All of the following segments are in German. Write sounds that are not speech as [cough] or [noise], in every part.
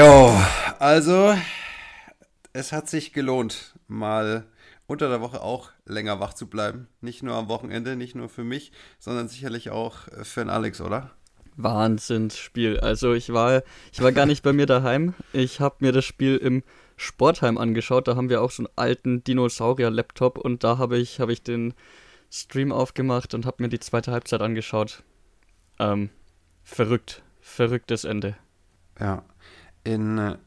Jo, also es hat sich gelohnt, mal unter der Woche auch länger wach zu bleiben. Nicht nur am Wochenende, nicht nur für mich, sondern sicherlich auch für den Alex, oder? Wahnsinnsspiel. Also ich war, ich war gar nicht bei mir daheim. Ich habe mir das Spiel im Sportheim angeschaut. Da haben wir auch so einen alten Dinosaurier-Laptop und da habe ich, hab ich den Stream aufgemacht und habe mir die zweite Halbzeit angeschaut. Ähm, verrückt. Verrücktes Ende. Ja. In, äh,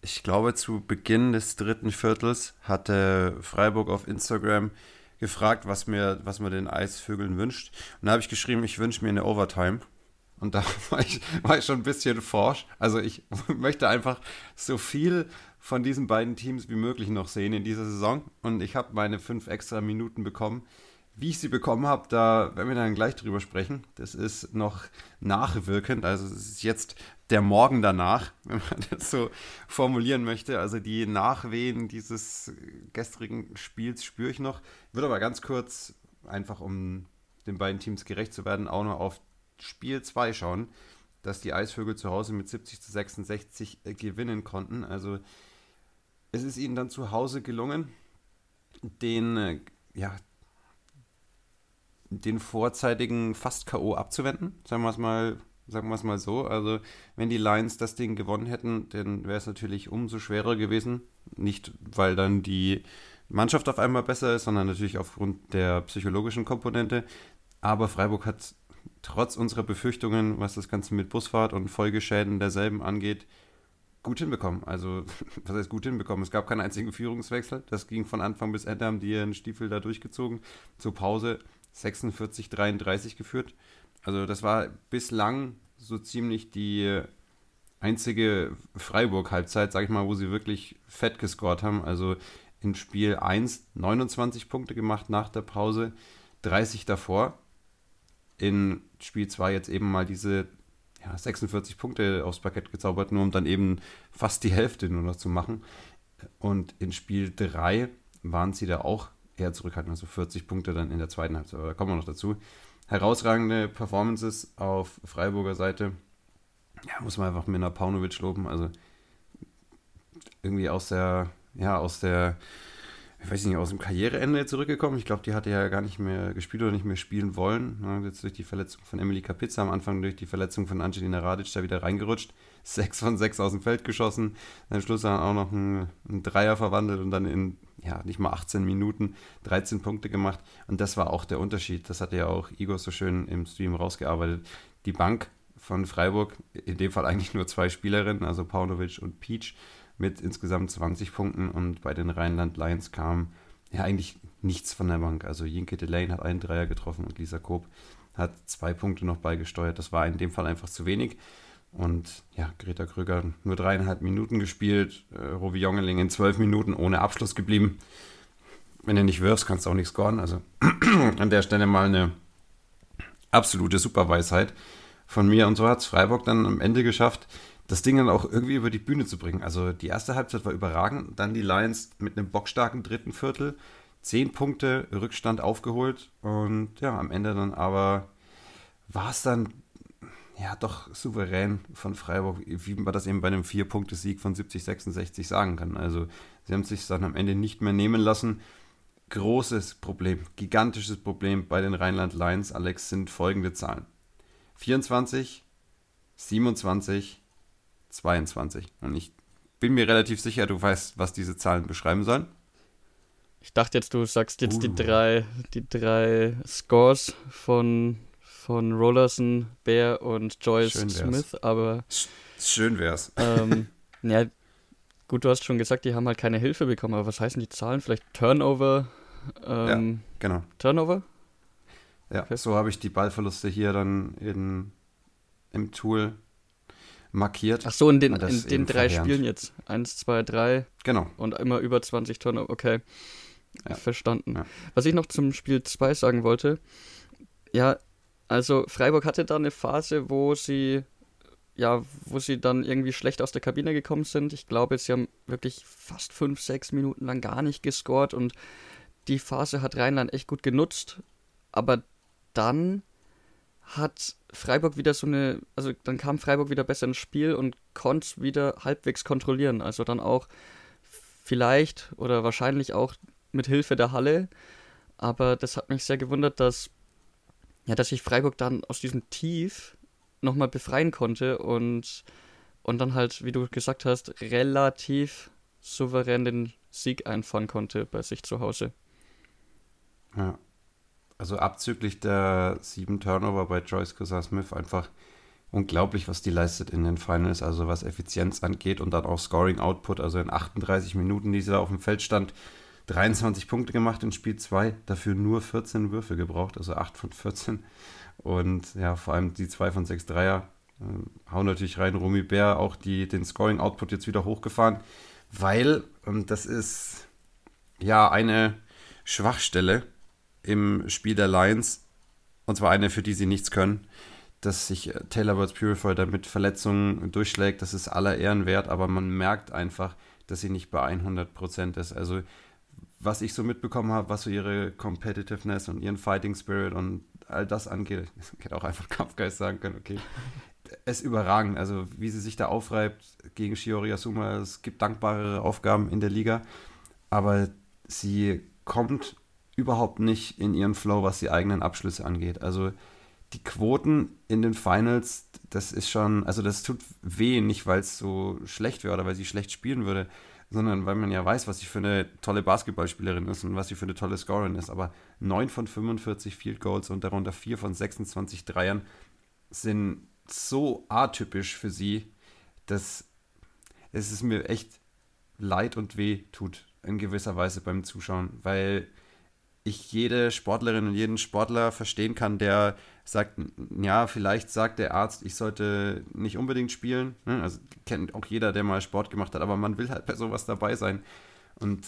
ich glaube, zu Beginn des dritten Viertels hatte Freiburg auf Instagram gefragt, was mir, was man den Eisvögeln wünscht. Und da habe ich geschrieben, ich wünsche mir eine Overtime. Und da [laughs] war ich, war ich schon ein bisschen forsch. Also ich [laughs] möchte einfach so viel von diesen beiden Teams wie möglich noch sehen in dieser Saison. Und ich habe meine fünf extra Minuten bekommen. Wie ich sie bekommen habe, da werden wir dann gleich drüber sprechen. Das ist noch nachwirkend. Also es ist jetzt der Morgen danach, [laughs] wenn man das so formulieren möchte. Also die Nachwehen dieses gestrigen Spiels spüre ich noch. Ich würde aber ganz kurz, einfach um den beiden Teams gerecht zu werden, auch noch auf Spiel 2 schauen, dass die Eisvögel zu Hause mit 70 zu 66 äh, gewinnen konnten. Also es ist ihnen dann zu Hause gelungen, den, äh, ja, den vorzeitigen Fast-K.O. abzuwenden, sagen wir es mal, sagen wir es mal so. Also, wenn die Lions das Ding gewonnen hätten, dann wäre es natürlich umso schwerer gewesen. Nicht, weil dann die Mannschaft auf einmal besser ist, sondern natürlich aufgrund der psychologischen Komponente. Aber Freiburg hat trotz unserer Befürchtungen, was das Ganze mit Busfahrt und Folgeschäden derselben angeht, gut hinbekommen. Also, [laughs] was heißt gut hinbekommen? Es gab keinen einzigen Führungswechsel. Das ging von Anfang bis Ende, haben die ihren Stiefel da durchgezogen. Zur Pause 46, 33 geführt. Also, das war bislang so ziemlich die einzige Freiburg-Halbzeit, sag ich mal, wo sie wirklich fett gescored haben. Also in Spiel 1 29 Punkte gemacht nach der Pause, 30 davor. In Spiel 2 jetzt eben mal diese ja, 46 Punkte aufs Parkett gezaubert, nur um dann eben fast die Hälfte nur noch zu machen. Und in Spiel 3 waren sie da auch eher zurückhaltend, also 40 Punkte dann in der zweiten Halbzeit, aber da kommen wir noch dazu. Herausragende Performances auf Freiburger Seite. Ja, muss man einfach Minna Paunovic loben, also irgendwie aus der, ja, aus der ich weiß nicht, aus dem Karriereende zurückgekommen. Ich glaube, die hatte ja gar nicht mehr gespielt oder nicht mehr spielen wollen. Ja, jetzt durch die Verletzung von Emily Kapitza am Anfang durch die Verletzung von Angelina Radic da wieder reingerutscht. [laughs] Sechs von sechs aus dem Feld geschossen. Dann Schluss dann auch noch einen Dreier verwandelt und dann in ja, nicht mal 18 Minuten 13 Punkte gemacht. Und das war auch der Unterschied. Das hatte ja auch Igor so schön im Stream rausgearbeitet. Die Bank von Freiburg, in dem Fall eigentlich nur zwei Spielerinnen, also Paunovic und Peach, mit insgesamt 20 Punkten und bei den Rheinland Lions kam ja eigentlich nichts von der Bank. Also Jinke Delane hat einen Dreier getroffen und Lisa Koop hat zwei Punkte noch beigesteuert. Das war in dem Fall einfach zu wenig. Und ja, Greta Krüger nur dreieinhalb Minuten gespielt, äh, Rovi Jongeling in zwölf Minuten ohne Abschluss geblieben. Wenn du nicht wirfst, kannst du auch nicht scoren. Also [clears throat] an der Stelle mal eine absolute Superweisheit von mir. Und so hat es Freiburg dann am Ende geschafft, das Ding dann auch irgendwie über die Bühne zu bringen. Also die erste Halbzeit war überragend, dann die Lions mit einem bockstarken dritten Viertel, zehn Punkte Rückstand aufgeholt und ja, am Ende dann aber war es dann ja doch souverän von Freiburg, wie man das eben bei einem Vier-Punkte-Sieg von 70-66 sagen kann. Also sie haben sich dann am Ende nicht mehr nehmen lassen. Großes Problem, gigantisches Problem bei den Rheinland Lions, Alex, sind folgende Zahlen. 24, 27, 22. Und ich bin mir relativ sicher, du weißt, was diese Zahlen beschreiben sollen. Ich dachte jetzt, du sagst jetzt uh. die drei, die drei Scores von, von Rollerson, Bear und Joyce Smith, aber. Schön wär's. Ähm, [laughs] ja, gut, du hast schon gesagt, die haben halt keine Hilfe bekommen, aber was heißen die Zahlen? Vielleicht Turnover? Ähm, ja, genau. Turnover? Ja, okay. so habe ich die Ballverluste hier dann in, im Tool markiert. Ach so, in den, in den drei verheerend. Spielen jetzt. Eins, zwei, drei. Genau. Und immer über 20 Tonnen. Okay. Ja. Verstanden. Ja. Was ich noch zum Spiel 2 sagen wollte, ja, also Freiburg hatte da eine Phase, wo sie ja, wo sie dann irgendwie schlecht aus der Kabine gekommen sind. Ich glaube, sie haben wirklich fast fünf, sechs Minuten lang gar nicht gescored und die Phase hat Rheinland echt gut genutzt. Aber dann hat Freiburg wieder so eine, also dann kam Freiburg wieder besser ins Spiel und konnte es wieder halbwegs kontrollieren. Also dann auch vielleicht oder wahrscheinlich auch mit Hilfe der Halle. Aber das hat mich sehr gewundert, dass, ja, dass sich Freiburg dann aus diesem Tief nochmal befreien konnte und, und dann halt, wie du gesagt hast, relativ souverän den Sieg einfahren konnte bei sich zu Hause. Ja. Also abzüglich der sieben Turnover bei Joyce Cousar Smith einfach unglaublich, was die leistet in den Finals, also was Effizienz angeht und dann auch Scoring Output, also in 38 Minuten, die sie da auf dem Feld stand, 23 Punkte gemacht in Spiel 2, dafür nur 14 Würfe gebraucht, also 8 von 14 und ja, vor allem die 2 von 6 Dreier äh, hauen natürlich rein, Romy Bär auch die, den Scoring Output jetzt wieder hochgefahren, weil, und das ist ja eine Schwachstelle im Spiel der Lions, und zwar eine, für die sie nichts können, dass sich äh, Taylor Words Purifier da mit Verletzungen durchschlägt, das ist aller Ehren wert, aber man merkt einfach, dass sie nicht bei 100% ist. Also, was ich so mitbekommen habe, was so ihre Competitiveness und ihren Fighting Spirit und all das angeht, [laughs] ich hätte auch einfach Kampfgeist sagen können, okay, es überragend. Also, wie sie sich da aufreibt gegen Shiori Asuma, es gibt dankbarere Aufgaben in der Liga, aber sie kommt überhaupt nicht in ihren Flow, was die eigenen Abschlüsse angeht. Also, die Quoten in den Finals, das ist schon, also das tut weh, nicht weil es so schlecht wäre oder weil sie schlecht spielen würde, sondern weil man ja weiß, was sie für eine tolle Basketballspielerin ist und was sie für eine tolle Scorerin ist. Aber 9 von 45 Field Goals und darunter 4 von 26 Dreiern sind so atypisch für sie, dass es mir echt leid und weh tut in gewisser Weise beim Zuschauen, weil ich jede Sportlerin und jeden Sportler verstehen kann, der sagt, ja, vielleicht sagt der Arzt, ich sollte nicht unbedingt spielen. Ne? Also kennt auch jeder, der mal Sport gemacht hat, aber man will halt bei sowas dabei sein. Und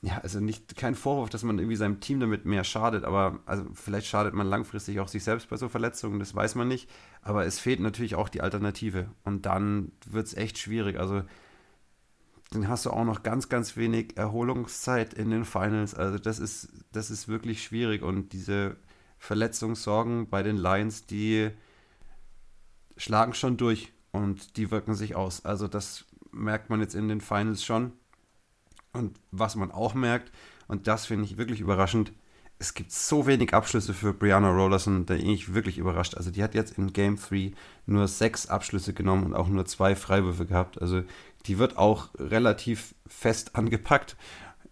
ja, also nicht kein Vorwurf, dass man irgendwie seinem Team damit mehr schadet, aber also vielleicht schadet man langfristig auch sich selbst bei so Verletzungen, das weiß man nicht. Aber es fehlt natürlich auch die Alternative. Und dann wird es echt schwierig. Also dann hast du auch noch ganz, ganz wenig Erholungszeit in den Finals. Also das ist, das ist wirklich schwierig. Und diese Verletzungssorgen bei den Lions, die schlagen schon durch und die wirken sich aus. Also das merkt man jetzt in den Finals schon. Und was man auch merkt, und das finde ich wirklich überraschend, es gibt so wenig Abschlüsse für Brianna Rollerson, da bin ich wirklich überrascht. Also die hat jetzt in Game 3 nur sechs Abschlüsse genommen und auch nur zwei Freiwürfe gehabt. Also die wird auch relativ fest angepackt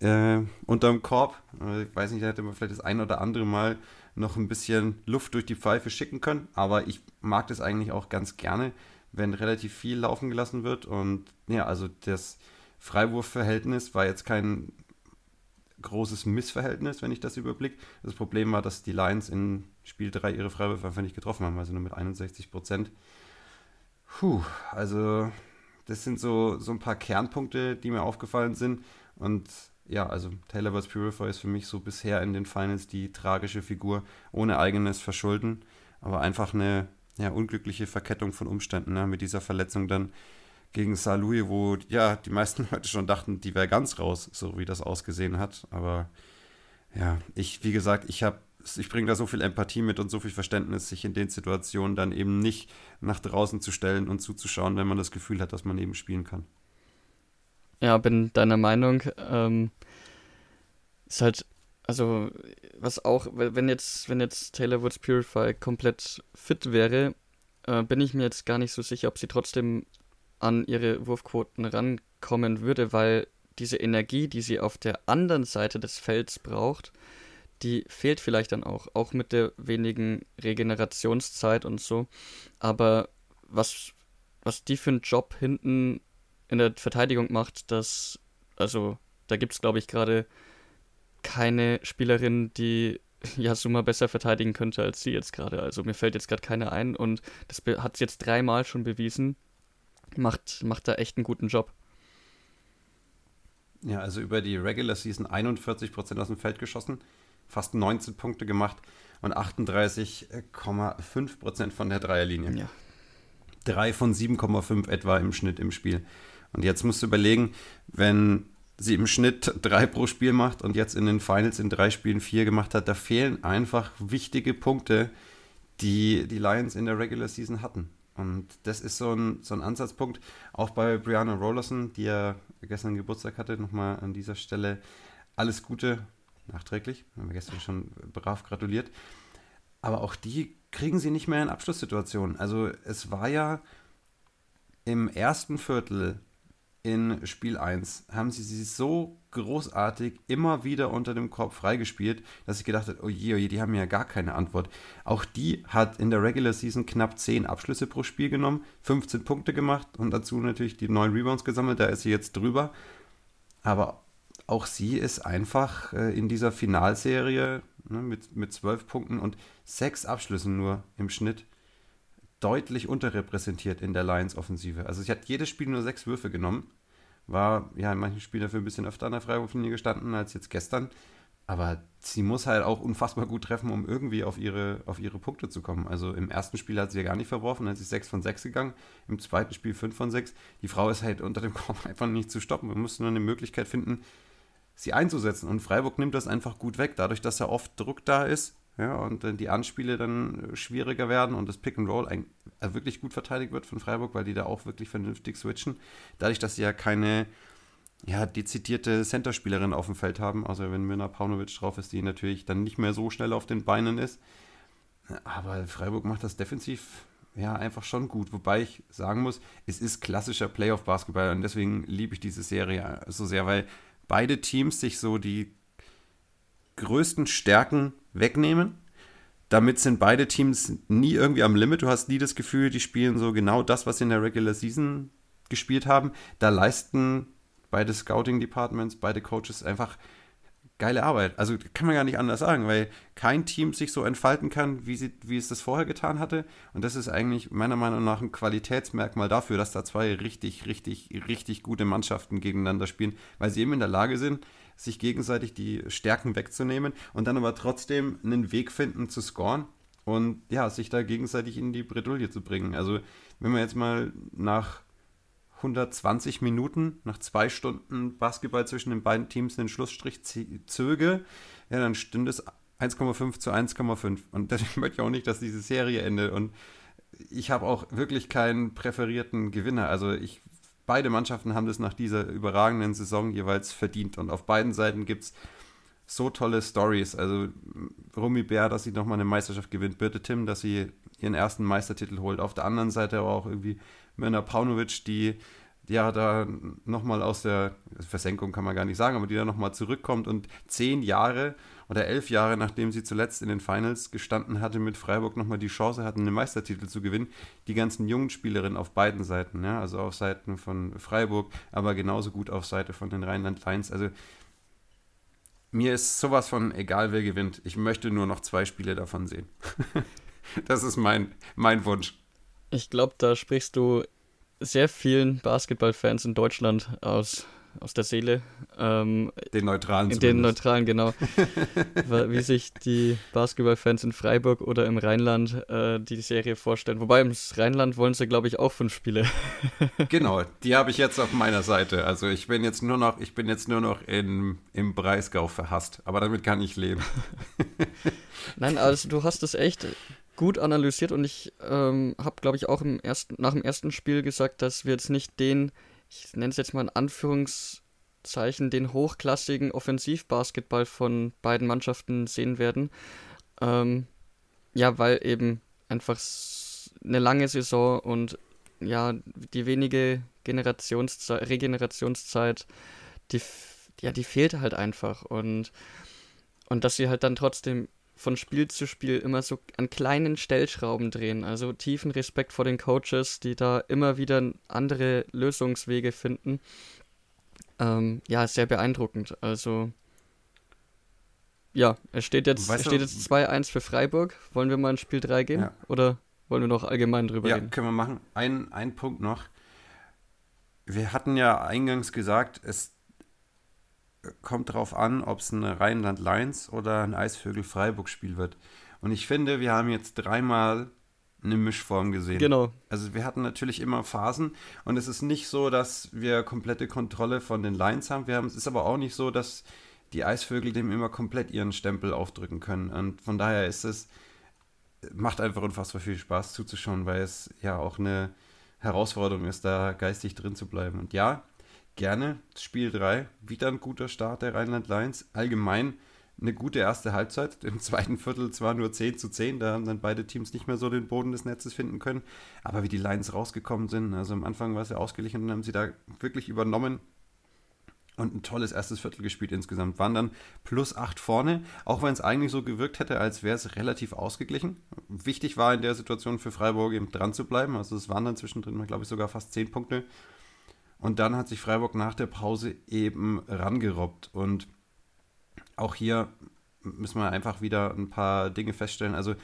äh, unterm Korb. Äh, ich weiß nicht, da hätte man vielleicht das ein oder andere Mal noch ein bisschen Luft durch die Pfeife schicken können. Aber ich mag das eigentlich auch ganz gerne, wenn relativ viel laufen gelassen wird. Und ja, also das Freiwurfverhältnis war jetzt kein großes Missverhältnis, wenn ich das überblicke. Das Problem war, dass die Lions in Spiel 3 ihre Freiwürfe einfach nicht getroffen haben, also nur mit 61 Prozent. Puh, also das sind so, so ein paar Kernpunkte, die mir aufgefallen sind. Und ja, also Taylor vs. Purifier ist für mich so bisher in den Finals die tragische Figur, ohne eigenes Verschulden, aber einfach eine ja, unglückliche Verkettung von Umständen ne? mit dieser Verletzung dann gegen Saarlouis, wo ja die meisten [laughs] Leute schon dachten, die wäre ganz raus, so wie das ausgesehen hat. Aber ja, ich, wie gesagt, ich habe ich bringe da so viel Empathie mit und so viel Verständnis, sich in den Situationen dann eben nicht nach draußen zu stellen und zuzuschauen, wenn man das Gefühl hat, dass man eben spielen kann. Ja, bin deiner Meinung. Ähm, ist halt, also, was auch, wenn jetzt, wenn jetzt Taylor Woods Purify komplett fit wäre, äh, bin ich mir jetzt gar nicht so sicher, ob sie trotzdem an ihre Wurfquoten rankommen würde, weil diese Energie, die sie auf der anderen Seite des Felds braucht, die fehlt vielleicht dann auch, auch mit der wenigen Regenerationszeit und so. Aber was, was die für einen Job hinten in der Verteidigung macht, das, also da gibt es, glaube ich, gerade keine Spielerin, die [laughs] Yasuma besser verteidigen könnte als sie jetzt gerade. Also mir fällt jetzt gerade keine ein und das hat sie jetzt dreimal schon bewiesen. Macht, macht da echt einen guten Job. Ja, also über die Regular Season 41% aus dem Feld geschossen fast 19 Punkte gemacht und 38,5 Prozent von der Dreierlinie. Ja. Drei von 7,5 etwa im Schnitt im Spiel. Und jetzt musst du überlegen, wenn sie im Schnitt drei pro Spiel macht und jetzt in den Finals in drei Spielen vier gemacht hat, da fehlen einfach wichtige Punkte, die die Lions in der Regular Season hatten. Und das ist so ein, so ein Ansatzpunkt, auch bei Brianna Rollerson, die ja gestern Geburtstag hatte, nochmal an dieser Stelle alles Gute nachträglich. Haben wir gestern schon brav gratuliert. Aber auch die kriegen sie nicht mehr in Abschlusssituationen. Also es war ja im ersten Viertel in Spiel 1 haben sie sie so großartig immer wieder unter dem Korb freigespielt, dass ich gedacht habe, oh je, oh je, die haben ja gar keine Antwort. Auch die hat in der Regular Season knapp 10 Abschlüsse pro Spiel genommen, 15 Punkte gemacht und dazu natürlich die 9 Rebounds gesammelt, da ist sie jetzt drüber. Aber auch sie ist einfach äh, in dieser Finalserie ne, mit, mit 12 Punkten und 6 Abschlüssen nur im Schnitt deutlich unterrepräsentiert in der Lions-Offensive. Also sie hat jedes Spiel nur 6 Würfe genommen war ja in manchen Spielen dafür ein bisschen öfter an der Freiwurflinie gestanden als jetzt gestern. Aber sie muss halt auch unfassbar gut treffen, um irgendwie auf ihre, auf ihre Punkte zu kommen. Also im ersten Spiel hat sie ja gar nicht verworfen, dann ist sie 6 von 6 gegangen, im zweiten Spiel 5 von 6. Die Frau ist halt unter dem Korb [laughs] einfach nicht zu stoppen. Wir mussten nur eine Möglichkeit finden, sie einzusetzen. Und Freiburg nimmt das einfach gut weg, dadurch, dass ja oft Druck da ist ja, und äh, die Anspiele dann äh, schwieriger werden und das Pick and Roll ein, äh, wirklich gut verteidigt wird von Freiburg, weil die da auch wirklich vernünftig switchen. Dadurch, dass sie ja keine ja, dezidierte Centerspielerin auf dem Feld haben, also wenn Mirna Paunovic drauf ist, die natürlich dann nicht mehr so schnell auf den Beinen ist. Aber Freiburg macht das defensiv ja einfach schon gut. Wobei ich sagen muss, es ist klassischer Playoff-Basketball und deswegen liebe ich diese Serie so sehr, weil beide Teams sich so die größten Stärken wegnehmen. Damit sind beide Teams nie irgendwie am Limit. Du hast nie das Gefühl, die spielen so genau das, was sie in der Regular Season gespielt haben. Da leisten beide Scouting Departments, beide Coaches einfach geile Arbeit. Also kann man gar nicht anders sagen, weil kein Team sich so entfalten kann, wie, sie, wie es das vorher getan hatte. Und das ist eigentlich meiner Meinung nach ein Qualitätsmerkmal dafür, dass da zwei richtig, richtig, richtig gute Mannschaften gegeneinander spielen, weil sie eben in der Lage sind, sich gegenseitig die Stärken wegzunehmen und dann aber trotzdem einen Weg finden zu scoren und ja, sich da gegenseitig in die Bredouille zu bringen. Also wenn man jetzt mal nach 120 Minuten, nach zwei Stunden Basketball zwischen den beiden Teams einen Schlussstrich zöge, ja, dann stünde es 1,5 zu 1,5. Und deswegen [laughs] möchte ich auch nicht, dass diese Serie endet. Und ich habe auch wirklich keinen präferierten Gewinner. Also ich beide Mannschaften haben das nach dieser überragenden Saison jeweils verdient. Und auf beiden Seiten gibt es so tolle Stories. Also Rumi Bär, dass sie nochmal eine Meisterschaft gewinnt, Birte Tim, dass sie ihren ersten Meistertitel holt. Auf der anderen Seite aber auch irgendwie Mirna Paunovic, die ja da nochmal aus der Versenkung kann man gar nicht sagen, aber die da nochmal zurückkommt und zehn Jahre oder elf Jahre, nachdem sie zuletzt in den Finals gestanden hatte, mit Freiburg nochmal die Chance hatten, einen Meistertitel zu gewinnen. Die ganzen jungen Spielerinnen auf beiden Seiten, ja, also auf Seiten von Freiburg, aber genauso gut auf Seite von den Rheinland Lions. Also mir ist sowas von egal, wer gewinnt. Ich möchte nur noch zwei Spiele davon sehen. [laughs] das ist mein, mein Wunsch. Ich glaube, da sprichst du sehr vielen Basketballfans in Deutschland aus aus der Seele. Ähm, den neutralen zumindest. Den neutralen, genau. [laughs] Wie sich die Basketballfans in Freiburg oder im Rheinland äh, die Serie vorstellen. Wobei im Rheinland wollen sie, glaube ich, auch fünf Spiele. [laughs] genau, die habe ich jetzt auf meiner Seite. Also ich bin jetzt nur noch, ich bin jetzt nur noch in, im Breisgau verhasst. Aber damit kann ich leben. [laughs] Nein, also du hast es echt gut analysiert und ich ähm, habe, glaube ich, auch im ersten, nach dem ersten Spiel gesagt, dass wir jetzt nicht den ich nenne es jetzt mal in Anführungszeichen, den hochklassigen Offensivbasketball von beiden Mannschaften sehen werden. Ähm, ja, weil eben einfach eine lange Saison und ja, die wenige Generationszeit, Regenerationszeit, die, ja, die fehlt halt einfach. Und, und dass sie halt dann trotzdem von Spiel zu Spiel immer so an kleinen Stellschrauben drehen. Also tiefen Respekt vor den Coaches, die da immer wieder andere Lösungswege finden. Ähm, ja, sehr beeindruckend. Also ja, es steht jetzt, es steht jetzt 2-1 für Freiburg. Wollen wir mal in Spiel 3 gehen? Ja. Oder wollen wir noch allgemein drüber ja, reden? Ja, können wir machen. Ein, ein Punkt noch. Wir hatten ja eingangs gesagt, es kommt darauf an, ob es ein Rheinland Lions oder ein Eisvögel Freiburg Spiel wird. Und ich finde, wir haben jetzt dreimal eine Mischform gesehen. Genau. Also wir hatten natürlich immer Phasen und es ist nicht so, dass wir komplette Kontrolle von den Lions haben. Wir haben es ist aber auch nicht so, dass die Eisvögel dem immer komplett ihren Stempel aufdrücken können. Und von daher ist es macht einfach unfassbar viel Spaß zuzuschauen, weil es ja auch eine Herausforderung ist, da geistig drin zu bleiben. Und ja, gerne Spiel 3, wieder ein guter Start der Rheinland Lions. Allgemein eine gute erste Halbzeit. Im zweiten Viertel zwar nur 10 zu 10, da haben dann beide Teams nicht mehr so den Boden des Netzes finden können. Aber wie die Lions rausgekommen sind, also am Anfang war es ja ausgeglichen und haben sie da wirklich übernommen und ein tolles erstes Viertel gespielt insgesamt. Waren dann plus 8 vorne, auch wenn es eigentlich so gewirkt hätte, als wäre es relativ ausgeglichen. Wichtig war in der Situation für Freiburg eben dran zu bleiben. Also es waren dann zwischendrin, glaube ich, sogar fast 10 Punkte. Und dann hat sich Freiburg nach der Pause eben rangerobbt. Und auch hier müssen wir einfach wieder ein paar Dinge feststellen. Also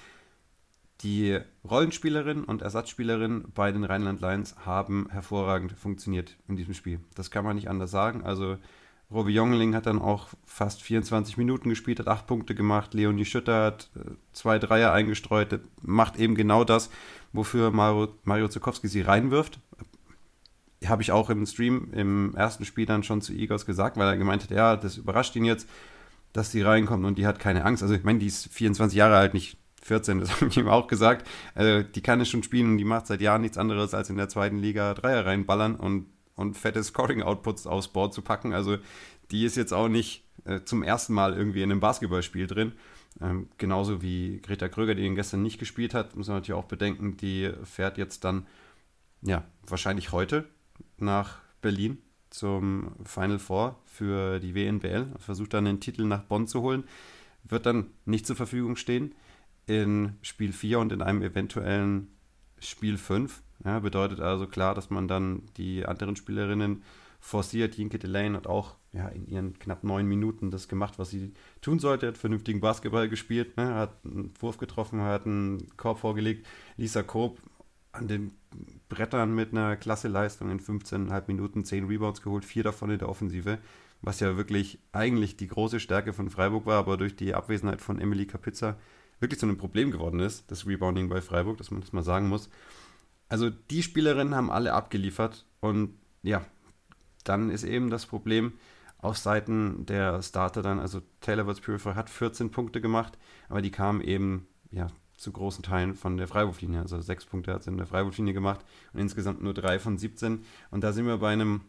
die Rollenspielerin und Ersatzspielerin bei den Rheinland Lions haben hervorragend funktioniert in diesem Spiel. Das kann man nicht anders sagen. Also Robbie Jongling hat dann auch fast 24 Minuten gespielt, hat acht Punkte gemacht. Leonie Schütter hat äh, zwei Dreier eingestreut, macht eben genau das, wofür Mario, Mario Zukowski sie reinwirft. Habe ich auch im Stream im ersten Spiel dann schon zu Igos gesagt, weil er gemeint hat, ja, das überrascht ihn jetzt, dass die reinkommt und die hat keine Angst. Also ich meine, die ist 24 Jahre alt, nicht 14, das [laughs] habe ich ihm auch gesagt. Also, die kann es schon spielen und die macht seit Jahren nichts anderes, als in der zweiten Liga Dreier reinballern und, und fette Scoring-Outputs aufs Board zu packen. Also die ist jetzt auch nicht äh, zum ersten Mal irgendwie in einem Basketballspiel drin. Ähm, genauso wie Greta Kröger, die ihn gestern nicht gespielt hat, muss man natürlich auch bedenken, die fährt jetzt dann, ja, wahrscheinlich heute nach Berlin zum Final Four für die WNBL, versucht dann den Titel nach Bonn zu holen, wird dann nicht zur Verfügung stehen in Spiel 4 und in einem eventuellen Spiel 5. Ja, bedeutet also klar, dass man dann die anderen Spielerinnen forciert. Jinke Delane hat auch ja, in ihren knapp neun Minuten das gemacht, was sie tun sollte. Hat vernünftigen Basketball gespielt, ne? hat einen Wurf getroffen, hat einen Korb vorgelegt. Lisa Koop an den Brettern mit einer klasse Leistung in 15,5 Minuten 10 Rebounds geholt, vier davon in der Offensive, was ja wirklich eigentlich die große Stärke von Freiburg war, aber durch die Abwesenheit von Emily Kapitza wirklich zu einem Problem geworden ist, das Rebounding bei Freiburg, dass man das mal sagen muss. Also die Spielerinnen haben alle abgeliefert und ja, dann ist eben das Problem auf Seiten der Starter dann, also Taylor Woods Purifier hat 14 Punkte gemacht, aber die kamen eben ja zu großen Teilen von der Freiwurflinie. Also sechs Punkte hat sie in der Freiwurflinie gemacht und insgesamt nur drei von 17. Und da sind wir bei einem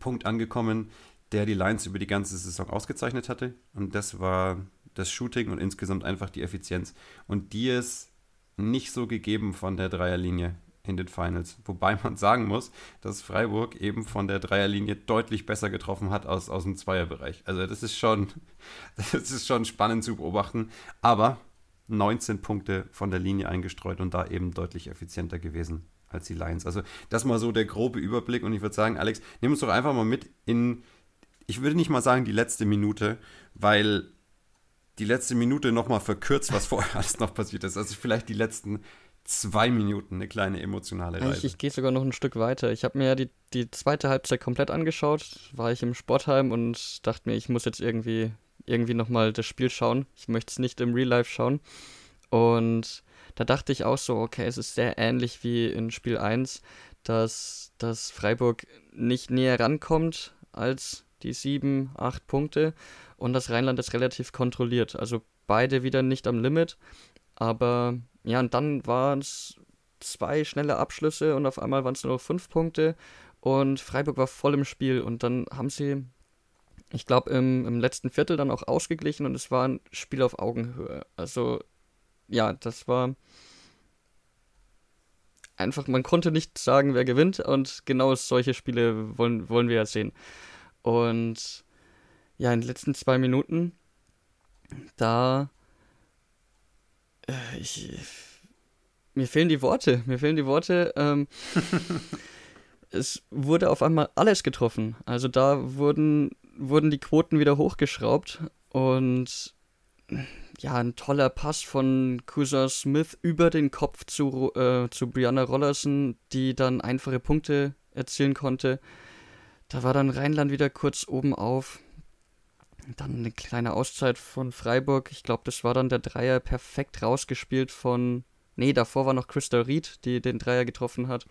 Punkt angekommen, der die Lions über die ganze Saison ausgezeichnet hatte. Und das war das Shooting und insgesamt einfach die Effizienz. Und die ist nicht so gegeben von der Dreierlinie in den Finals. Wobei man sagen muss, dass Freiburg eben von der Dreierlinie deutlich besser getroffen hat als aus dem Zweierbereich. Also das ist schon, [laughs] das ist schon spannend zu beobachten. Aber 19 Punkte von der Linie eingestreut und da eben deutlich effizienter gewesen als die Lions. Also das mal so der grobe Überblick und ich würde sagen, Alex, nimm uns doch einfach mal mit in, ich würde nicht mal sagen die letzte Minute, weil die letzte Minute nochmal verkürzt, was vorher [laughs] alles noch passiert ist. Also vielleicht die letzten zwei Minuten eine kleine emotionale Reise. Ich, ich gehe sogar noch ein Stück weiter. Ich habe mir ja die, die zweite Halbzeit komplett angeschaut, war ich im Sportheim und dachte mir, ich muss jetzt irgendwie, irgendwie nochmal das Spiel schauen. Ich möchte es nicht im Real Life schauen. Und da dachte ich auch so, okay, es ist sehr ähnlich wie in Spiel 1, dass, dass Freiburg nicht näher rankommt als die sieben, acht Punkte und das Rheinland ist relativ kontrolliert. Also beide wieder nicht am Limit, aber ja, und dann waren es zwei schnelle Abschlüsse und auf einmal waren es nur noch fünf Punkte und Freiburg war voll im Spiel und dann haben sie, ich glaube, im, im letzten Viertel dann auch ausgeglichen und es war ein Spiel auf Augenhöhe. Also ja, das war einfach, man konnte nicht sagen, wer gewinnt und genau solche Spiele wollen, wollen wir ja sehen. Und ja, in den letzten zwei Minuten, da äh, ich, mir fehlen die Worte, mir fehlen die Worte. Ähm, [laughs] es wurde auf einmal alles getroffen. Also da wurden, wurden die Quoten wieder hochgeschraubt und ja, ein toller Pass von Cousin Smith über den Kopf zu, äh, zu Brianna Rollerson, die dann einfache Punkte erzielen konnte. Da war dann Rheinland wieder kurz oben auf. Dann eine kleine Auszeit von Freiburg. Ich glaube, das war dann der Dreier perfekt rausgespielt von. Nee, davor war noch Crystal Reed, die den Dreier getroffen hat.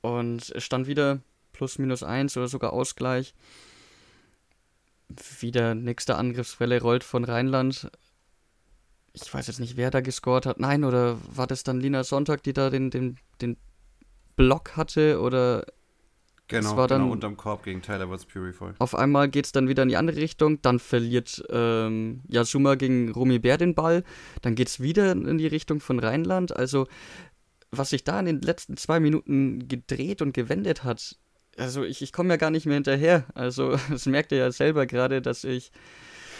Und es stand wieder plus minus eins oder sogar Ausgleich. Wieder nächste Angriffswelle rollt von Rheinland. ich weiß jetzt nicht, wer da gescored hat. Nein, oder war das dann Lina Sonntag, die da den, den, den Block hatte? Oder Genau, war dann, genau unterm Korb gegen Tyler Woods Purify. Auf einmal geht es dann wieder in die andere Richtung, dann verliert ähm, Yasuma gegen Romy Bär den Ball, dann geht es wieder in die Richtung von Rheinland. Also, was sich da in den letzten zwei Minuten gedreht und gewendet hat, also ich, ich komme ja gar nicht mehr hinterher. Also, [laughs] das merkt ihr ja selber gerade, dass ich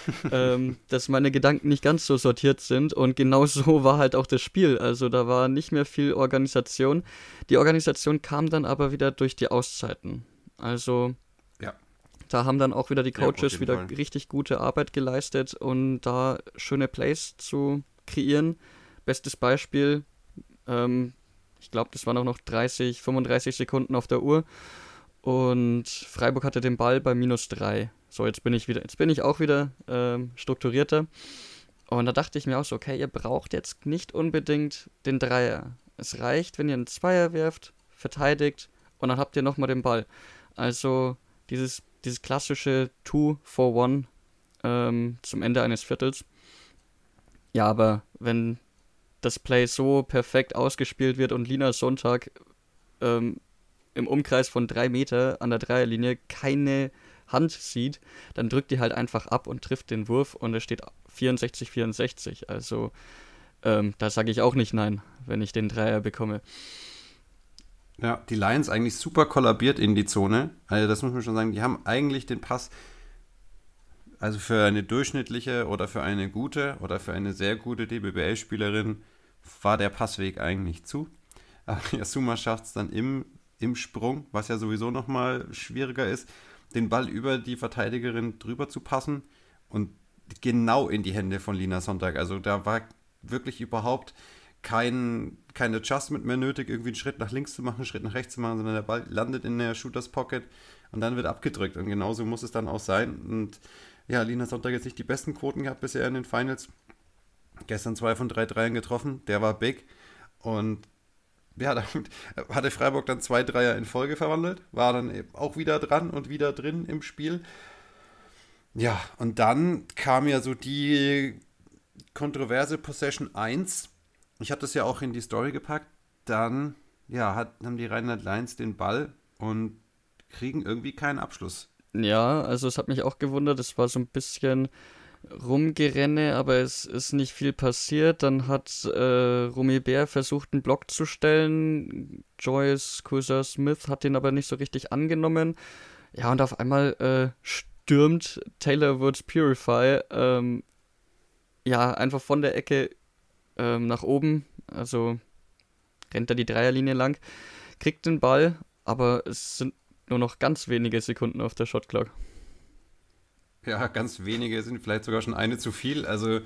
[laughs] ähm, dass meine Gedanken nicht ganz so sortiert sind. Und genau so [laughs] war halt auch das Spiel. Also da war nicht mehr viel Organisation. Die Organisation kam dann aber wieder durch die Auszeiten. Also ja. da haben dann auch wieder die Coaches ja, wieder Fall. richtig gute Arbeit geleistet und da schöne Plays zu kreieren. Bestes Beispiel, ähm, ich glaube, das waren auch noch 30, 35 Sekunden auf der Uhr. Und Freiburg hatte den Ball bei minus 3. So, jetzt bin ich wieder, jetzt bin ich auch wieder ähm, strukturierter. Und da dachte ich mir auch so, okay, ihr braucht jetzt nicht unbedingt den Dreier. Es reicht, wenn ihr einen Zweier werft, verteidigt und dann habt ihr nochmal den Ball. Also dieses, dieses klassische Two for One ähm, zum Ende eines Viertels. Ja, aber wenn das Play so perfekt ausgespielt wird und Lina Sonntag ähm, im Umkreis von drei Meter an der Dreierlinie keine Hand sieht, dann drückt die halt einfach ab und trifft den Wurf und es steht 64, 64. Also ähm, da sage ich auch nicht nein, wenn ich den Dreier bekomme. Ja, die Lions eigentlich super kollabiert in die Zone. Also das muss man schon sagen, die haben eigentlich den Pass, also für eine durchschnittliche oder für eine gute oder für eine sehr gute DBBL-Spielerin war der Passweg eigentlich zu. Aber [laughs] Yasuma schafft es dann im, im Sprung, was ja sowieso nochmal schwieriger ist, den Ball über die Verteidigerin drüber zu passen und genau in die Hände von Lina Sonntag. Also da war wirklich überhaupt kein, kein Adjustment mehr nötig, irgendwie einen Schritt nach links zu machen, einen Schritt nach rechts zu machen, sondern der Ball landet in der Shooters Pocket und dann wird abgedrückt. Und genauso muss es dann auch sein. Und ja, Lina Sonntag jetzt nicht die besten Quoten gehabt bisher in den Finals. Gestern zwei von drei Dreien getroffen, der war big. Und ja, damit hatte Freiburg dann zwei Dreier in Folge verwandelt, war dann eben auch wieder dran und wieder drin im Spiel. Ja, und dann kam ja so die kontroverse Possession 1. Ich hatte das ja auch in die Story gepackt. Dann, ja, hat, haben die Rheinland Lions den Ball und kriegen irgendwie keinen Abschluss. Ja, also es hat mich auch gewundert. Es war so ein bisschen Rumgerenne, aber es ist nicht viel passiert. Dann hat äh, Romy Bär versucht, einen Block zu stellen. Joyce Cousin Smith hat den aber nicht so richtig angenommen. Ja, und auf einmal äh, stürmt Taylor Woods Purify ähm, ja einfach von der Ecke ähm, nach oben. Also rennt er die Dreierlinie lang, kriegt den Ball, aber es sind nur noch ganz wenige Sekunden auf der Shotclock. Ja, ganz wenige sind vielleicht sogar schon eine zu viel. Also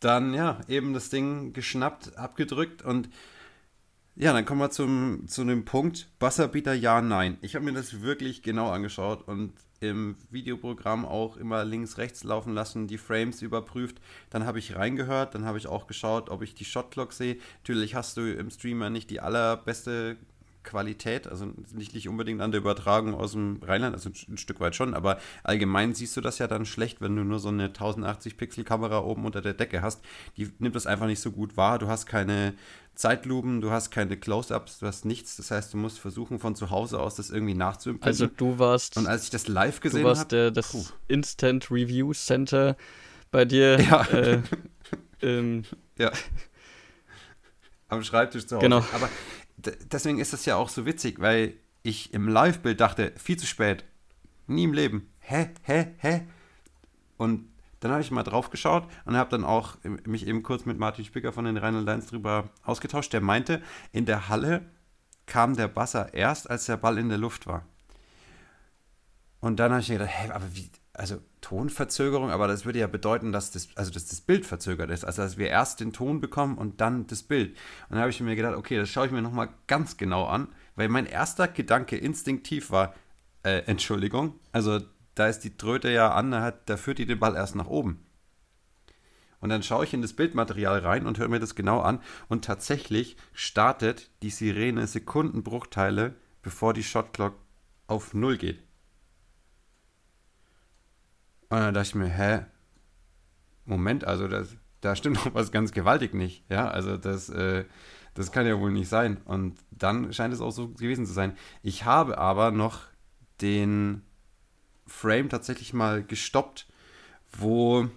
dann, ja, eben das Ding geschnappt, abgedrückt und ja, dann kommen wir zum, zu einem Punkt. Wasserbieter ja, nein. Ich habe mir das wirklich genau angeschaut und im Videoprogramm auch immer links, rechts laufen lassen, die Frames überprüft. Dann habe ich reingehört, dann habe ich auch geschaut, ob ich die Shotclock sehe. Natürlich hast du im Streamer nicht die allerbeste Qualität, also nicht, nicht unbedingt an der Übertragung aus dem Rheinland, also ein, ein, Stück weit schon, aber allgemein siehst du das ja dann schlecht, wenn du nur so eine 1080 Pixel Kamera oben unter der Decke hast. Die nimmt das einfach nicht so gut wahr. Du hast keine Zeitlupen, du hast keine Close-ups, du hast nichts. Das heißt, du musst versuchen von zu Hause aus das irgendwie nachzuempfinden. Also du warst und als ich das live gesehen habe, du warst der, das puh. Instant Review Center bei dir. [laughs] Ja. Äh, [laughs] ähm, ja. Am Schreibtisch zu Hause. Genau. Aber deswegen ist das ja auch so witzig, weil ich im Live-Bild dachte, viel zu spät. Nie im Leben. Hä? Hä? Hä? Und dann habe ich mal drauf geschaut und habe dann auch mich eben kurz mit Martin Spicker von den Rheinland Lions drüber ausgetauscht. Der meinte, in der Halle kam der Basser erst, als der Ball in der Luft war. Und dann habe ich mir gedacht, hä, aber wie, also Tonverzögerung, aber das würde ja bedeuten, dass das, also dass das Bild verzögert ist. Also dass wir erst den Ton bekommen und dann das Bild. Und dann habe ich mir gedacht, okay, das schaue ich mir nochmal ganz genau an, weil mein erster Gedanke instinktiv war, äh, Entschuldigung, also da ist die Tröte ja an, da, hat, da führt die den Ball erst nach oben. Und dann schaue ich in das Bildmaterial rein und höre mir das genau an. Und tatsächlich startet die Sirene Sekundenbruchteile, bevor die Shotclock auf Null geht. Und dann dachte ich mir, hä? Moment, also das, da stimmt [laughs] noch was ganz gewaltig nicht. Ja, also das, äh, das kann ja wohl nicht sein. Und dann scheint es auch so gewesen zu sein. Ich habe aber noch den Frame tatsächlich mal gestoppt, wo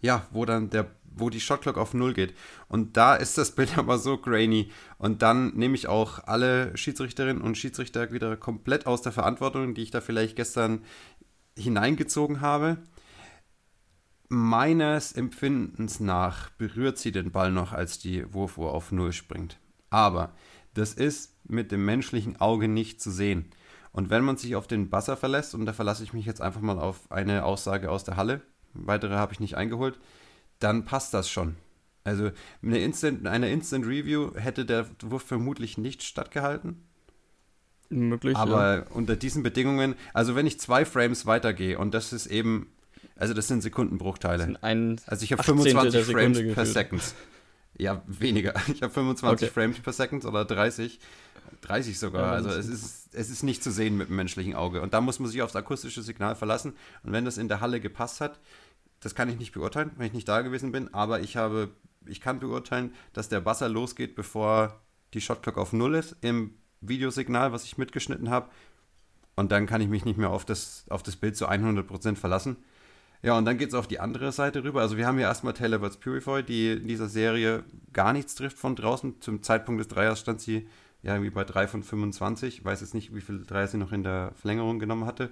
ja, wo dann der wo die Shotclock auf Null geht. Und da ist das Bild [laughs] aber so grainy. Und dann nehme ich auch alle Schiedsrichterinnen und Schiedsrichter wieder komplett aus der Verantwortung, die ich da vielleicht gestern hineingezogen habe. Meines Empfindens nach berührt sie den Ball noch, als die Wurfuhr auf Null springt. Aber das ist mit dem menschlichen Auge nicht zu sehen. Und wenn man sich auf den Buzzer verlässt, und da verlasse ich mich jetzt einfach mal auf eine Aussage aus der Halle, weitere habe ich nicht eingeholt, dann passt das schon. Also eine Instant, eine Instant Review hätte der Wurf vermutlich nicht stattgehalten. Möglich. Aber ja. unter diesen Bedingungen, also wenn ich zwei Frames weitergehe und das ist eben, also das sind Sekundenbruchteile. Das sind also ich habe 25 Frames gefühlt. per Second. Ja, weniger. [laughs] Ich habe 25 okay. Frames per Second oder 30. 30 sogar. Ja, also es ist, es ist nicht zu sehen mit dem menschlichen Auge. Und da muss man sich aufs akustische Signal verlassen. Und wenn das in der Halle gepasst hat, das kann ich nicht beurteilen, wenn ich nicht da gewesen bin, aber ich habe, ich kann beurteilen, dass der Buzzer losgeht, bevor die Shotclock auf Null ist im Videosignal, was ich mitgeschnitten habe. Und dann kann ich mich nicht mehr auf das, auf das Bild zu 100% verlassen. Ja, und dann geht es auf die andere Seite rüber. Also wir haben hier erstmal Taylor Woods Purify, die in dieser Serie gar nichts trifft von draußen. Zum Zeitpunkt des Dreiers stand sie ja irgendwie bei 3 von 25. Ich weiß jetzt nicht, wie viele Dreier sie noch in der Verlängerung genommen hatte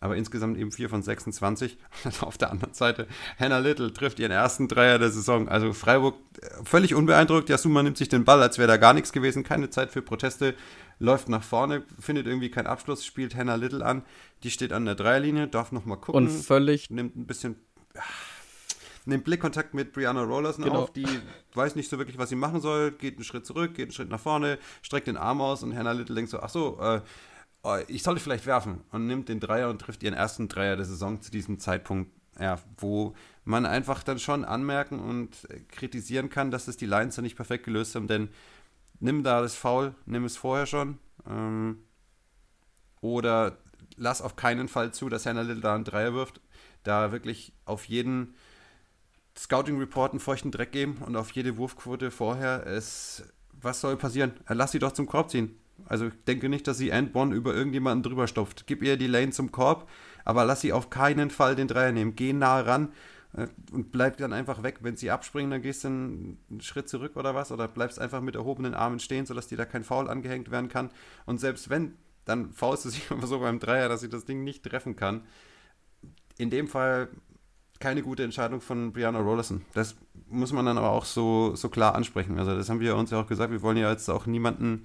aber insgesamt eben 4 von 26. [laughs] Und auf der anderen Seite, Hannah Little trifft ihren ersten Dreier der Saison. Also Freiburg äh, völlig unbeeindruckt. Jasuma nimmt sich den Ball, als wäre da gar nichts gewesen. Keine Zeit für Proteste. Läuft nach vorne, findet irgendwie keinen Abschluss, spielt Hannah Little an. Die steht an der Dreierlinie, darf nochmal gucken. Und völlig. Nimmt ein bisschen. Nimmt Blickkontakt mit Brianna Rollerson genau. auf, die weiß nicht so wirklich, was sie machen soll, geht einen Schritt zurück, geht einen Schritt nach vorne, streckt den Arm aus und Hannah Little denkt so, ach so, äh, oh, ich sollte vielleicht werfen und nimmt den Dreier und trifft ihren ersten Dreier der Saison zu diesem Zeitpunkt, ja, wo man einfach dann schon anmerken und kritisieren kann, dass es die Lions ja nicht perfekt gelöst haben, denn nimm da das Foul, nimm es vorher schon ähm, oder lass auf keinen Fall zu, dass Hannah Little da einen Dreier wirft, da wirklich auf jeden Scouting Report einen feuchten Dreck geben und auf jede Wurfquote vorher es was soll passieren? Lass sie doch zum Korb ziehen. Also ich denke nicht, dass sie One über irgendjemanden drüber stopft. Gib ihr die Lane zum Korb, aber lass sie auf keinen Fall den Dreier nehmen. Geh nah ran äh, und bleib dann einfach weg. Wenn sie abspringen, dann gehst du einen Schritt zurück oder was oder bleibst einfach mit erhobenen Armen stehen, sodass dir da kein Foul angehängt werden kann. Und selbst wenn, dann faust du [laughs] sich so beim Dreier, dass sie das Ding nicht treffen kann. In dem Fall keine gute Entscheidung von Brianna Rollerson. Das muss man dann aber auch so, so klar ansprechen. Also das haben wir uns ja auch gesagt, wir wollen ja jetzt auch niemanden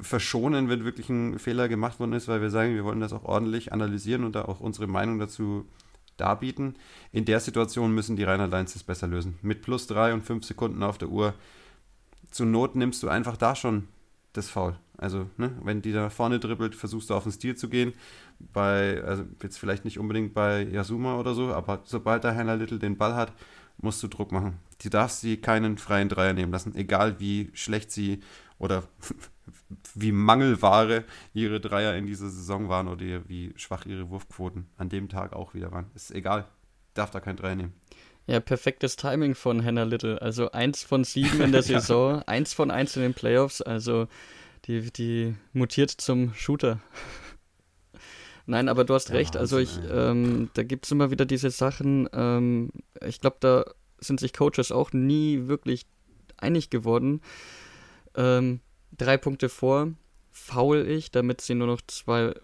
verschonen, wenn wirklich ein Fehler gemacht worden ist, weil wir sagen, wir wollen das auch ordentlich analysieren und da auch unsere Meinung dazu darbieten. In der Situation müssen die Rainer Lions das besser lösen. Mit plus drei und fünf Sekunden auf der Uhr. Zur Not nimmst du einfach da schon das Foul. Also, ne, wenn die da vorne dribbelt, versuchst du auf den Stil zu gehen. Bei, also jetzt vielleicht nicht unbedingt bei Yasuma oder so, aber sobald der Hannah Little den Ball hat, musst du Druck machen. Du darfst sie keinen freien Dreier nehmen lassen, egal wie schlecht sie oder [laughs] wie Mangelware ihre Dreier in dieser Saison waren oder wie schwach ihre Wurfquoten an dem Tag auch wieder waren. Ist egal, darf da kein Dreier nehmen. Ja, perfektes Timing von Hannah Little. Also eins von sieben in der [laughs] Saison, ja. eins von eins in den Playoffs. Also die, die mutiert zum Shooter. [laughs] Nein, aber du hast ja, recht. Also ich, ähm, da gibt es immer wieder diese Sachen. Ähm, ich glaube, da sind sich Coaches auch nie wirklich einig geworden. Ähm, drei Punkte vor, faul ich, damit sie nur noch zwei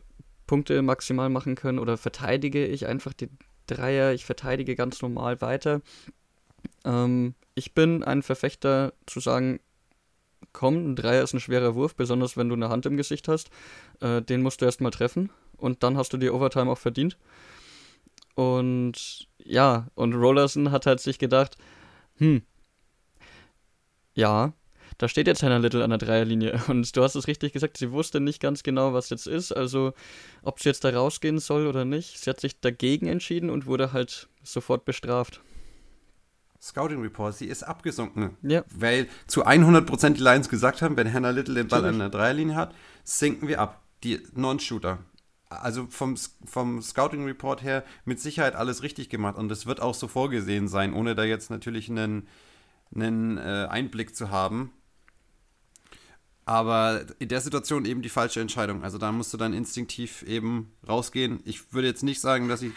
Punkte maximal machen können oder verteidige ich einfach die Dreier, ich verteidige ganz normal weiter. Ähm, ich bin ein Verfechter zu sagen, komm, ein Dreier ist ein schwerer Wurf, besonders wenn du eine Hand im Gesicht hast. Äh, den musst du erstmal treffen und dann hast du die Overtime auch verdient. Und ja, und Rollerson hat halt sich gedacht, hm, ja, da steht jetzt Hannah Little an der Dreierlinie [laughs] und du hast es richtig gesagt, sie wusste nicht ganz genau, was jetzt ist, also ob sie jetzt da rausgehen soll oder nicht. Sie hat sich dagegen entschieden und wurde halt sofort bestraft. Scouting Report, sie ist abgesunken. Ja. Weil zu 100% die Lions gesagt haben, wenn Hannah Little den Ball an der Dreierlinie hat, sinken wir ab. Die Non-Shooter. also vom, vom Scouting Report her mit Sicherheit alles richtig gemacht und es wird auch so vorgesehen sein, ohne da jetzt natürlich einen, einen äh, Einblick zu haben. Aber in der Situation eben die falsche Entscheidung. Also da musst du dann instinktiv eben rausgehen. Ich würde jetzt nicht sagen, dass ich,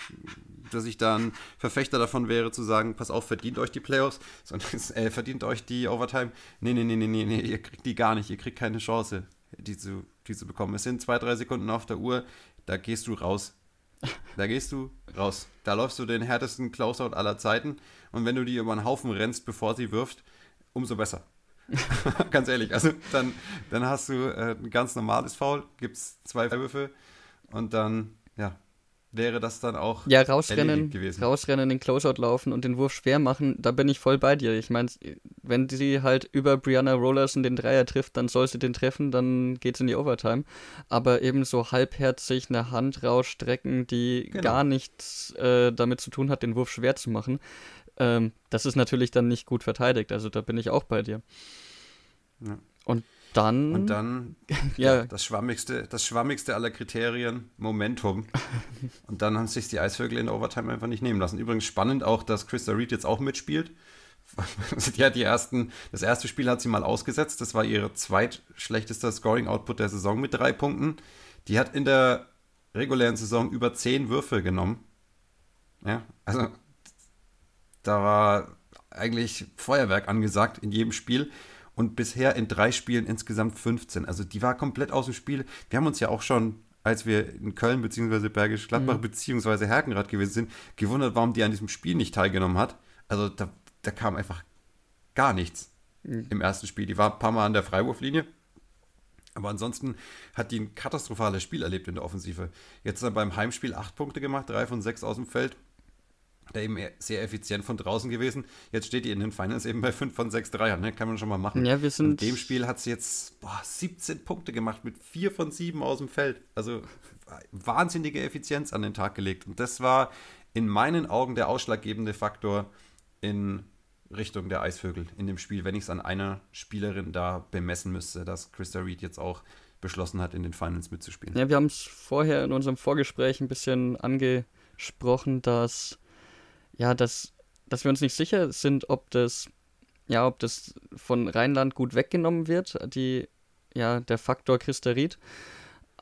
dass ich da Verfechter davon wäre, zu sagen, pass auf, verdient euch die Playoffs, [laughs] sondern äh, verdient euch die Overtime. Nee, nee, nee, nee, nee, nee, ihr kriegt die gar nicht, ihr kriegt keine Chance, die zu, die zu bekommen. Es sind zwei, drei Sekunden auf der Uhr da gehst du raus. Da gehst du raus. Da läufst du den härtesten Closeout aller Zeiten. Und wenn du die über einen Haufen rennst, bevor sie wirft, umso besser. [laughs] ganz ehrlich. Also dann, dann hast du äh, ein ganz normales Foul, gibt es zwei Würfe und dann, ja, wäre das dann auch ja, rausrennen, gewesen. Rausrennen, den Closeout laufen und den Wurf schwer machen, da bin ich voll bei dir. Ich meine, wenn sie halt über Brianna Rollerson den Dreier trifft, dann soll sie den treffen, dann geht's in die Overtime. Aber eben so halbherzig eine Hand rausstrecken, die genau. gar nichts äh, damit zu tun hat, den Wurf schwer zu machen, ähm, das ist natürlich dann nicht gut verteidigt. Also da bin ich auch bei dir. Ja. Und dann. Und dann [laughs] ja. das, schwammigste, das schwammigste aller Kriterien, Momentum. [laughs] Und dann haben sich die Eisvögel in der Overtime einfach nicht nehmen lassen. Übrigens spannend auch, dass Krista Reed jetzt auch mitspielt. [laughs] die hat die ersten, das erste Spiel hat sie mal ausgesetzt. Das war ihre zweitschlechtester Scoring-Output der Saison mit drei Punkten. Die hat in der regulären Saison über zehn Würfe genommen. Ja, also da war eigentlich Feuerwerk angesagt in jedem Spiel und bisher in drei Spielen insgesamt 15. Also die war komplett aus dem Spiel. Wir haben uns ja auch schon, als wir in Köln bzw. Bergisch Gladbach mhm. bzw. Herkenrad gewesen sind, gewundert, warum die an diesem Spiel nicht teilgenommen hat. Also da, da kam einfach gar nichts mhm. im ersten Spiel. Die war ein paar Mal an der Freiwurflinie. Aber ansonsten hat die ein katastrophales Spiel erlebt in der Offensive. Jetzt hat er beim Heimspiel acht Punkte gemacht, drei von sechs aus dem Feld da eben sehr effizient von draußen gewesen. Jetzt steht die in den Finals eben bei 5 von 6 Dreiern, ne? kann man schon mal machen. Ja, wir sind in dem Spiel hat sie jetzt boah, 17 Punkte gemacht mit 4 von 7 aus dem Feld. Also wahnsinnige Effizienz an den Tag gelegt. Und das war in meinen Augen der ausschlaggebende Faktor in Richtung der Eisvögel in dem Spiel, wenn ich es an einer Spielerin da bemessen müsste, dass Krista Reed jetzt auch beschlossen hat, in den Finals mitzuspielen. Ja, wir haben es vorher in unserem Vorgespräch ein bisschen angesprochen, dass ja, dass, dass wir uns nicht sicher sind, ob das, ja, ob das von Rheinland gut weggenommen wird, die, ja, der Faktor Christerit.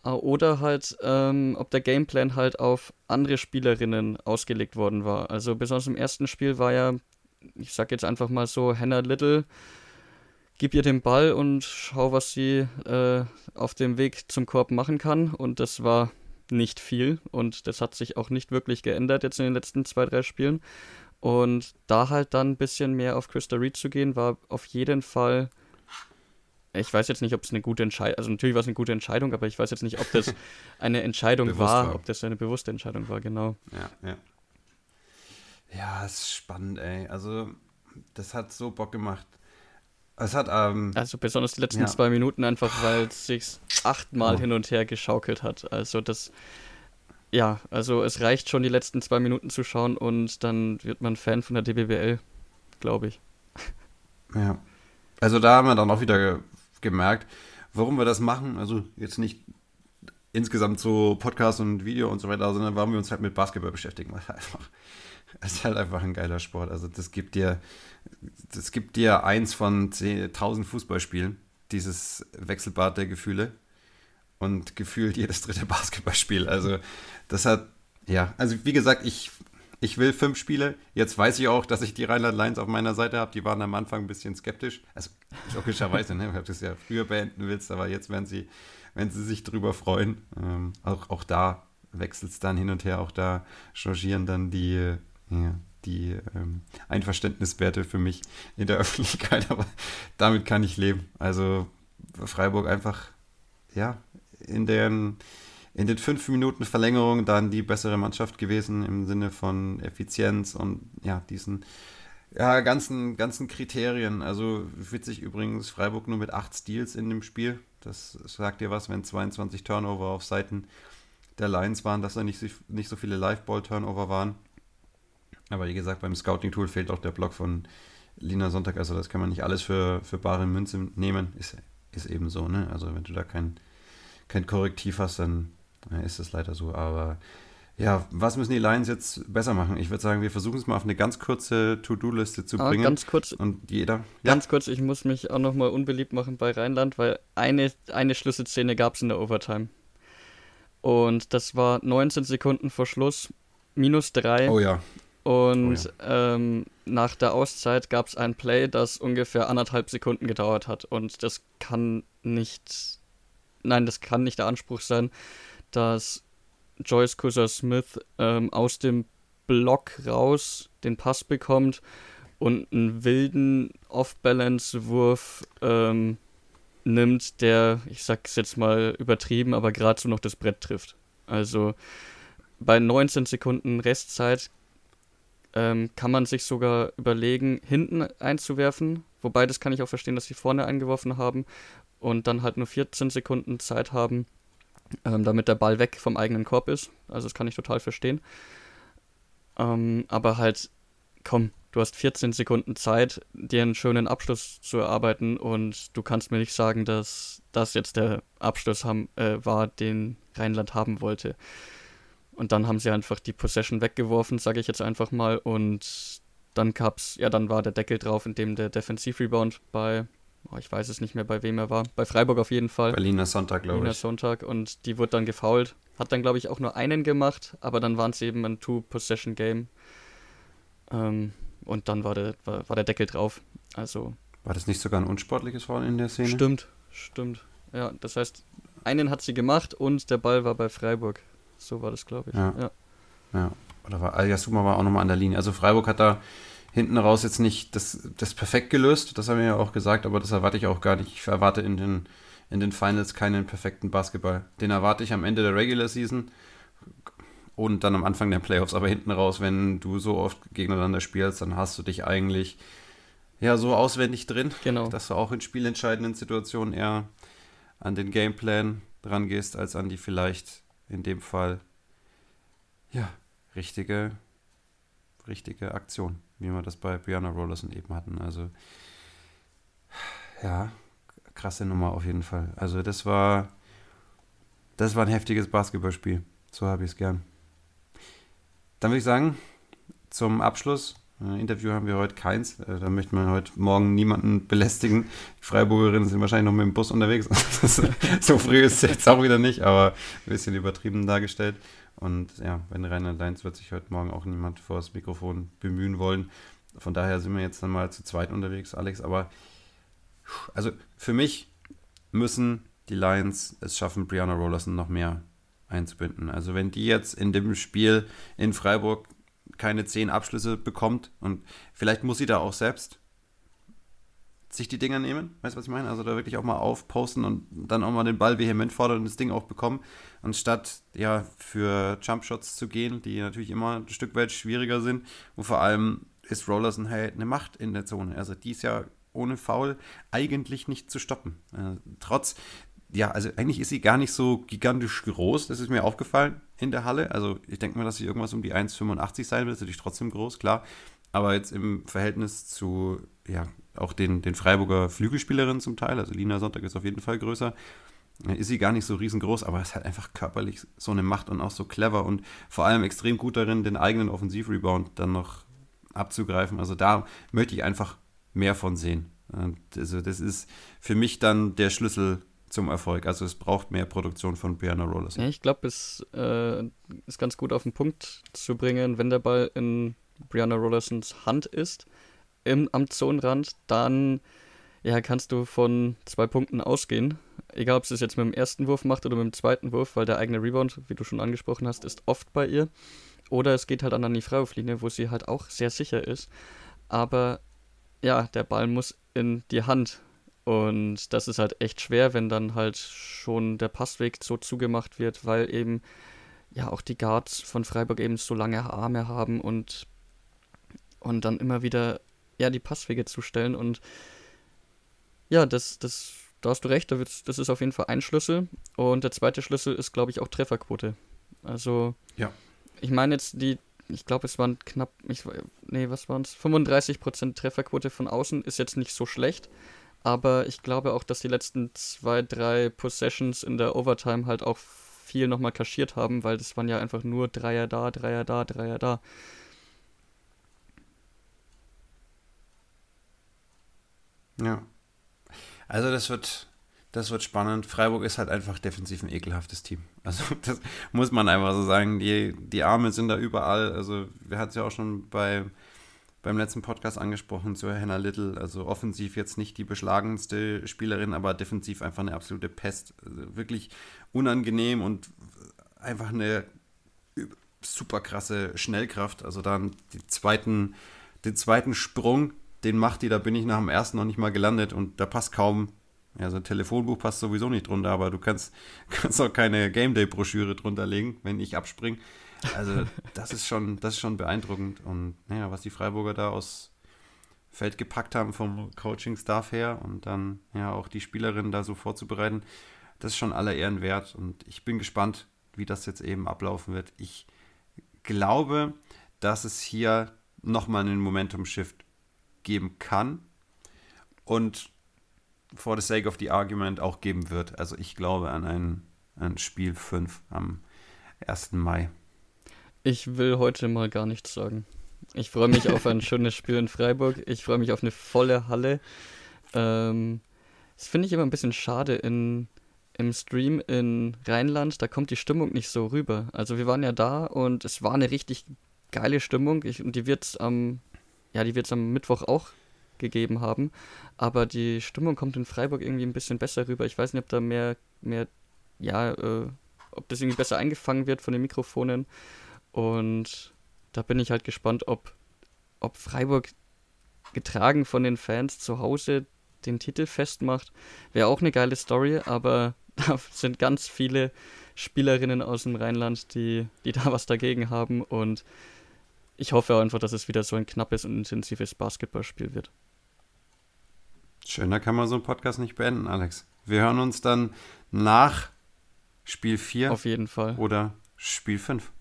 Äh, oder halt, ähm, ob der Gameplan halt auf andere Spielerinnen ausgelegt worden war. Also besonders im ersten Spiel war ja, ich sag jetzt einfach mal so, Hannah Little, gib ihr den Ball und schau, was sie äh, auf dem Weg zum Korb machen kann. Und das war nicht viel und das hat sich auch nicht wirklich geändert jetzt in den letzten zwei, drei Spielen. Und da halt dann ein bisschen mehr auf Krista Reed zu gehen, war auf jeden Fall. Ich weiß jetzt nicht, ob es eine gute Entscheidung, also natürlich war es eine gute Entscheidung, aber ich weiß jetzt nicht, ob das [laughs] eine Entscheidung war, war, ob das eine bewusste Entscheidung war, genau. Ja, ja. Ja, ist spannend, ey. Also, das hat so Bock gemacht. Es hat, ähm, also besonders die letzten ja. zwei Minuten einfach, weil es sich achtmal oh. hin und her geschaukelt hat. Also das, ja, also es reicht schon die letzten zwei Minuten zu schauen und dann wird man Fan von der DBWL, glaube ich. Ja. Also da haben wir dann auch wieder ge gemerkt, warum wir das machen. Also jetzt nicht insgesamt so Podcast und Video und so weiter, sondern warum wir uns halt mit Basketball beschäftigen. Weil [laughs] einfach, [laughs] es ist halt einfach ein geiler Sport. Also das gibt dir das gibt dir eins von 10.000 Fußballspielen, dieses Wechselbad der Gefühle und gefühlt jedes dritte Basketballspiel. Also das hat, ja, also wie gesagt, ich, ich will fünf Spiele. Jetzt weiß ich auch, dass ich die Rheinland Lions auf meiner Seite habe. Die waren am Anfang ein bisschen skeptisch. Also logischerweise, ne, weil du es ja früher beenden willst, aber jetzt werden sie, wenn sie sich drüber freuen. Ähm, auch, auch da wechselt es dann hin und her, auch da changieren dann die, ja, die ähm, Einverständniswerte für mich in der [laughs] Öffentlichkeit, aber damit kann ich leben. Also Freiburg einfach, ja, in den, in den fünf Minuten Verlängerung dann die bessere Mannschaft gewesen im Sinne von Effizienz und ja, diesen ja, ganzen, ganzen Kriterien. Also witzig übrigens, Freiburg nur mit acht Steals in dem Spiel. Das sagt dir was, wenn 22 Turnover auf Seiten der Lions waren, dass da nicht, nicht so viele Live-Ball-Turnover waren. Aber wie gesagt, beim Scouting-Tool fehlt auch der Blog von Lina Sonntag. Also das kann man nicht alles für, für bare Münze nehmen. Ist, ist eben so, ne? Also wenn du da kein, kein Korrektiv hast, dann ist es leider so. Aber ja, was müssen die Lions jetzt besser machen? Ich würde sagen, wir versuchen es mal auf eine ganz kurze To-Do-Liste zu ah, bringen. Ganz kurz. Und jeder. Ja? Ganz kurz, ich muss mich auch nochmal unbeliebt machen bei Rheinland, weil eine, eine Schlüsselszene gab es in der Overtime. Und das war 19 Sekunden vor Schluss, minus 3. Oh ja. Und oh ja. ähm, nach der Auszeit gab es ein Play, das ungefähr anderthalb Sekunden gedauert hat. Und das kann nicht, nein, das kann nicht der Anspruch sein, dass Joyce Cusser Smith ähm, aus dem Block raus den Pass bekommt und einen wilden Off-Balance-Wurf ähm, nimmt, der, ich sag's jetzt mal übertrieben, aber gerade so noch das Brett trifft. Also bei 19 Sekunden Restzeit ähm, kann man sich sogar überlegen, hinten einzuwerfen. Wobei, das kann ich auch verstehen, dass sie vorne eingeworfen haben und dann halt nur 14 Sekunden Zeit haben, ähm, damit der Ball weg vom eigenen Korb ist. Also das kann ich total verstehen. Ähm, aber halt, komm, du hast 14 Sekunden Zeit, dir einen schönen Abschluss zu erarbeiten und du kannst mir nicht sagen, dass das jetzt der Abschluss haben, äh, war, den Rheinland haben wollte. Und dann haben sie einfach die Possession weggeworfen, sage ich jetzt einfach mal. Und dann gab's, ja, dann war der Deckel drauf, in dem der Defensiv-Rebound bei, oh, ich weiß es nicht mehr, bei wem er war. Bei Freiburg auf jeden Fall. Berliner Sonntag, glaube ich. Berliner Sonntag. Und die wurde dann gefoult. Hat dann, glaube ich, auch nur einen gemacht, aber dann waren es eben ein Two-Possession-Game. Ähm, und dann war der, war, war der Deckel drauf. Also. War das nicht sogar ein unsportliches Foul in der Szene? Stimmt, stimmt. Ja, das heißt, einen hat sie gemacht und der Ball war bei Freiburg. So war das, glaube ich. Ja. ja. ja. Oder war Aliasuma war auch nochmal an der Linie. Also Freiburg hat da hinten raus jetzt nicht das, das perfekt gelöst, das haben wir ja auch gesagt, aber das erwarte ich auch gar nicht. Ich erwarte in den, in den Finals keinen perfekten Basketball. Den erwarte ich am Ende der Regular Season und dann am Anfang der Playoffs. Aber hinten raus, wenn du so oft gegeneinander spielst, dann hast du dich eigentlich ja so auswendig drin, genau. dass du auch in spielentscheidenden Situationen eher an den Gameplan dran gehst, als an die vielleicht in dem Fall ja richtige, richtige Aktion, wie wir das bei Brianna Rollerson eben hatten. Also ja, krasse Nummer auf jeden Fall. Also das war, das war ein heftiges Basketballspiel. So habe ich es gern. Dann würde ich sagen, zum Abschluss Interview haben wir heute keins. Äh, da möchte man heute Morgen niemanden belästigen. Die Freiburgerinnen sind wahrscheinlich noch mit dem Bus unterwegs. [laughs] so früh ist es jetzt auch wieder nicht, aber ein bisschen übertrieben dargestellt. Und ja, wenn Rheinland-Leins wird sich heute Morgen auch niemand vor das Mikrofon bemühen wollen. Von daher sind wir jetzt dann mal zu zweit unterwegs, Alex. Aber also für mich müssen die Lions es schaffen, Brianna Rollerson noch mehr einzubinden. Also wenn die jetzt in dem Spiel in Freiburg keine zehn Abschlüsse bekommt. Und vielleicht muss sie da auch selbst sich die Dinger nehmen. Weißt du, was ich meine? Also da wirklich auch mal aufposten und dann auch mal den Ball vehement fordern und das Ding auch bekommen, anstatt ja für Jumpshots zu gehen, die natürlich immer ein Stück weit schwieriger sind. Und vor allem ist Rollerson halt eine Macht in der Zone. Also die ist ja ohne Foul eigentlich nicht zu stoppen. Äh, trotz ja, also eigentlich ist sie gar nicht so gigantisch groß, das ist mir aufgefallen in der Halle. Also ich denke mal, dass sie irgendwas um die 1,85 sein wird, ist natürlich trotzdem groß, klar. Aber jetzt im Verhältnis zu, ja, auch den, den Freiburger Flügelspielerinnen zum Teil, also Lina Sonntag ist auf jeden Fall größer, ist sie gar nicht so riesengroß, aber ist halt einfach körperlich so eine Macht und auch so clever und vor allem extrem gut darin, den eigenen Offensivrebound dann noch abzugreifen. Also da möchte ich einfach mehr von sehen. Also das ist für mich dann der Schlüssel zum Erfolg. Also es braucht mehr Produktion von Piano Rollers. Ja, ich glaube, es äh, ist ganz gut auf den Punkt zu bringen, wenn der Ball in Brianna Rollersons Hand ist, im, am Zonenrand, dann ja, kannst du von zwei Punkten ausgehen. Egal, ob sie es jetzt mit dem ersten Wurf macht oder mit dem zweiten Wurf, weil der eigene Rebound, wie du schon angesprochen hast, ist oft bei ihr. Oder es geht halt an die Freiwurflinie, wo sie halt auch sehr sicher ist. Aber ja, der Ball muss in die Hand und das ist halt echt schwer, wenn dann halt schon der Passweg so zugemacht wird, weil eben ja auch die Guards von Freiburg eben so lange Arme haben und, und dann immer wieder ja die Passwege zustellen. Und ja, das, das, da hast du recht, das ist auf jeden Fall ein Schlüssel. Und der zweite Schlüssel ist, glaube ich, auch Trefferquote. Also, ja. ich meine jetzt die, ich glaube, es waren knapp, ich, nee, was waren es? 35% Trefferquote von außen ist jetzt nicht so schlecht. Aber ich glaube auch, dass die letzten zwei, drei Possessions in der Overtime halt auch viel nochmal kaschiert haben, weil das waren ja einfach nur Dreier da, Dreier da, Dreier da. Ja. Also das wird, das wird spannend. Freiburg ist halt einfach defensiv ein ekelhaftes Team. Also [laughs] das muss man einfach so sagen. Die, die Arme sind da überall. Also wir hatten es ja auch schon bei, beim letzten Podcast angesprochen zu Hannah Little. Also offensiv jetzt nicht die beschlagenste Spielerin, aber defensiv einfach eine absolute Pest. Also wirklich unangenehm und einfach eine super krasse Schnellkraft. Also dann die zweiten, den zweiten Sprung, den macht die, da bin ich nach dem ersten noch nicht mal gelandet und da passt kaum, ja, so ein Telefonbuch passt sowieso nicht drunter, aber du kannst, [laughs] kannst auch keine Game Day-Broschüre drunter legen, wenn ich abspringe. Also, das ist schon, das ist schon beeindruckend. Und naja, was die Freiburger da aus Feld gepackt haben vom Coaching-Staff her und dann ja auch die Spielerinnen da so vorzubereiten, das ist schon aller Ehren wert. Und ich bin gespannt, wie das jetzt eben ablaufen wird. Ich glaube, dass es hier nochmal einen Momentum-Shift geben kann und for the sake of the argument auch geben wird. Also ich glaube an ein, ein Spiel 5 am 1. Mai. Ich will heute mal gar nichts sagen. Ich freue mich auf ein [laughs] schönes Spiel in Freiburg. Ich freue mich auf eine volle Halle. Ähm, das finde ich immer ein bisschen schade in, im Stream in Rheinland. Da kommt die Stimmung nicht so rüber. Also wir waren ja da und es war eine richtig geile Stimmung. Ich, und die wird es am ja, die wird es am Mittwoch auch gegeben haben. Aber die Stimmung kommt in Freiburg irgendwie ein bisschen besser rüber. Ich weiß nicht, ob da mehr, mehr, ja, äh, ob das irgendwie besser eingefangen wird von den Mikrofonen. Und da bin ich halt gespannt, ob, ob Freiburg getragen von den Fans zu Hause den Titel festmacht. Wäre auch eine geile Story, aber [laughs] da sind ganz viele Spielerinnen aus dem Rheinland, die, die da was dagegen haben. Und ich hoffe einfach, dass es wieder so ein knappes und intensives Basketballspiel wird. Schöner kann man so einen Podcast nicht beenden, Alex. Wir hören uns dann nach Spiel 4. Auf jeden Fall. Oder Spiel 5.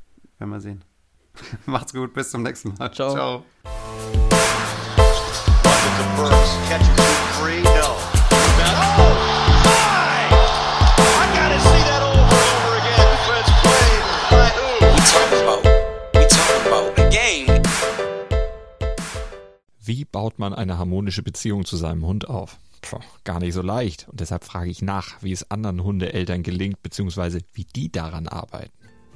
Werden wir sehen. [laughs] Macht's gut, bis zum nächsten Mal. Ciao. Ciao. Wie baut man eine harmonische Beziehung zu seinem Hund auf? Puh, gar nicht so leicht. Und deshalb frage ich nach, wie es anderen Hundeeltern gelingt, beziehungsweise wie die daran arbeiten.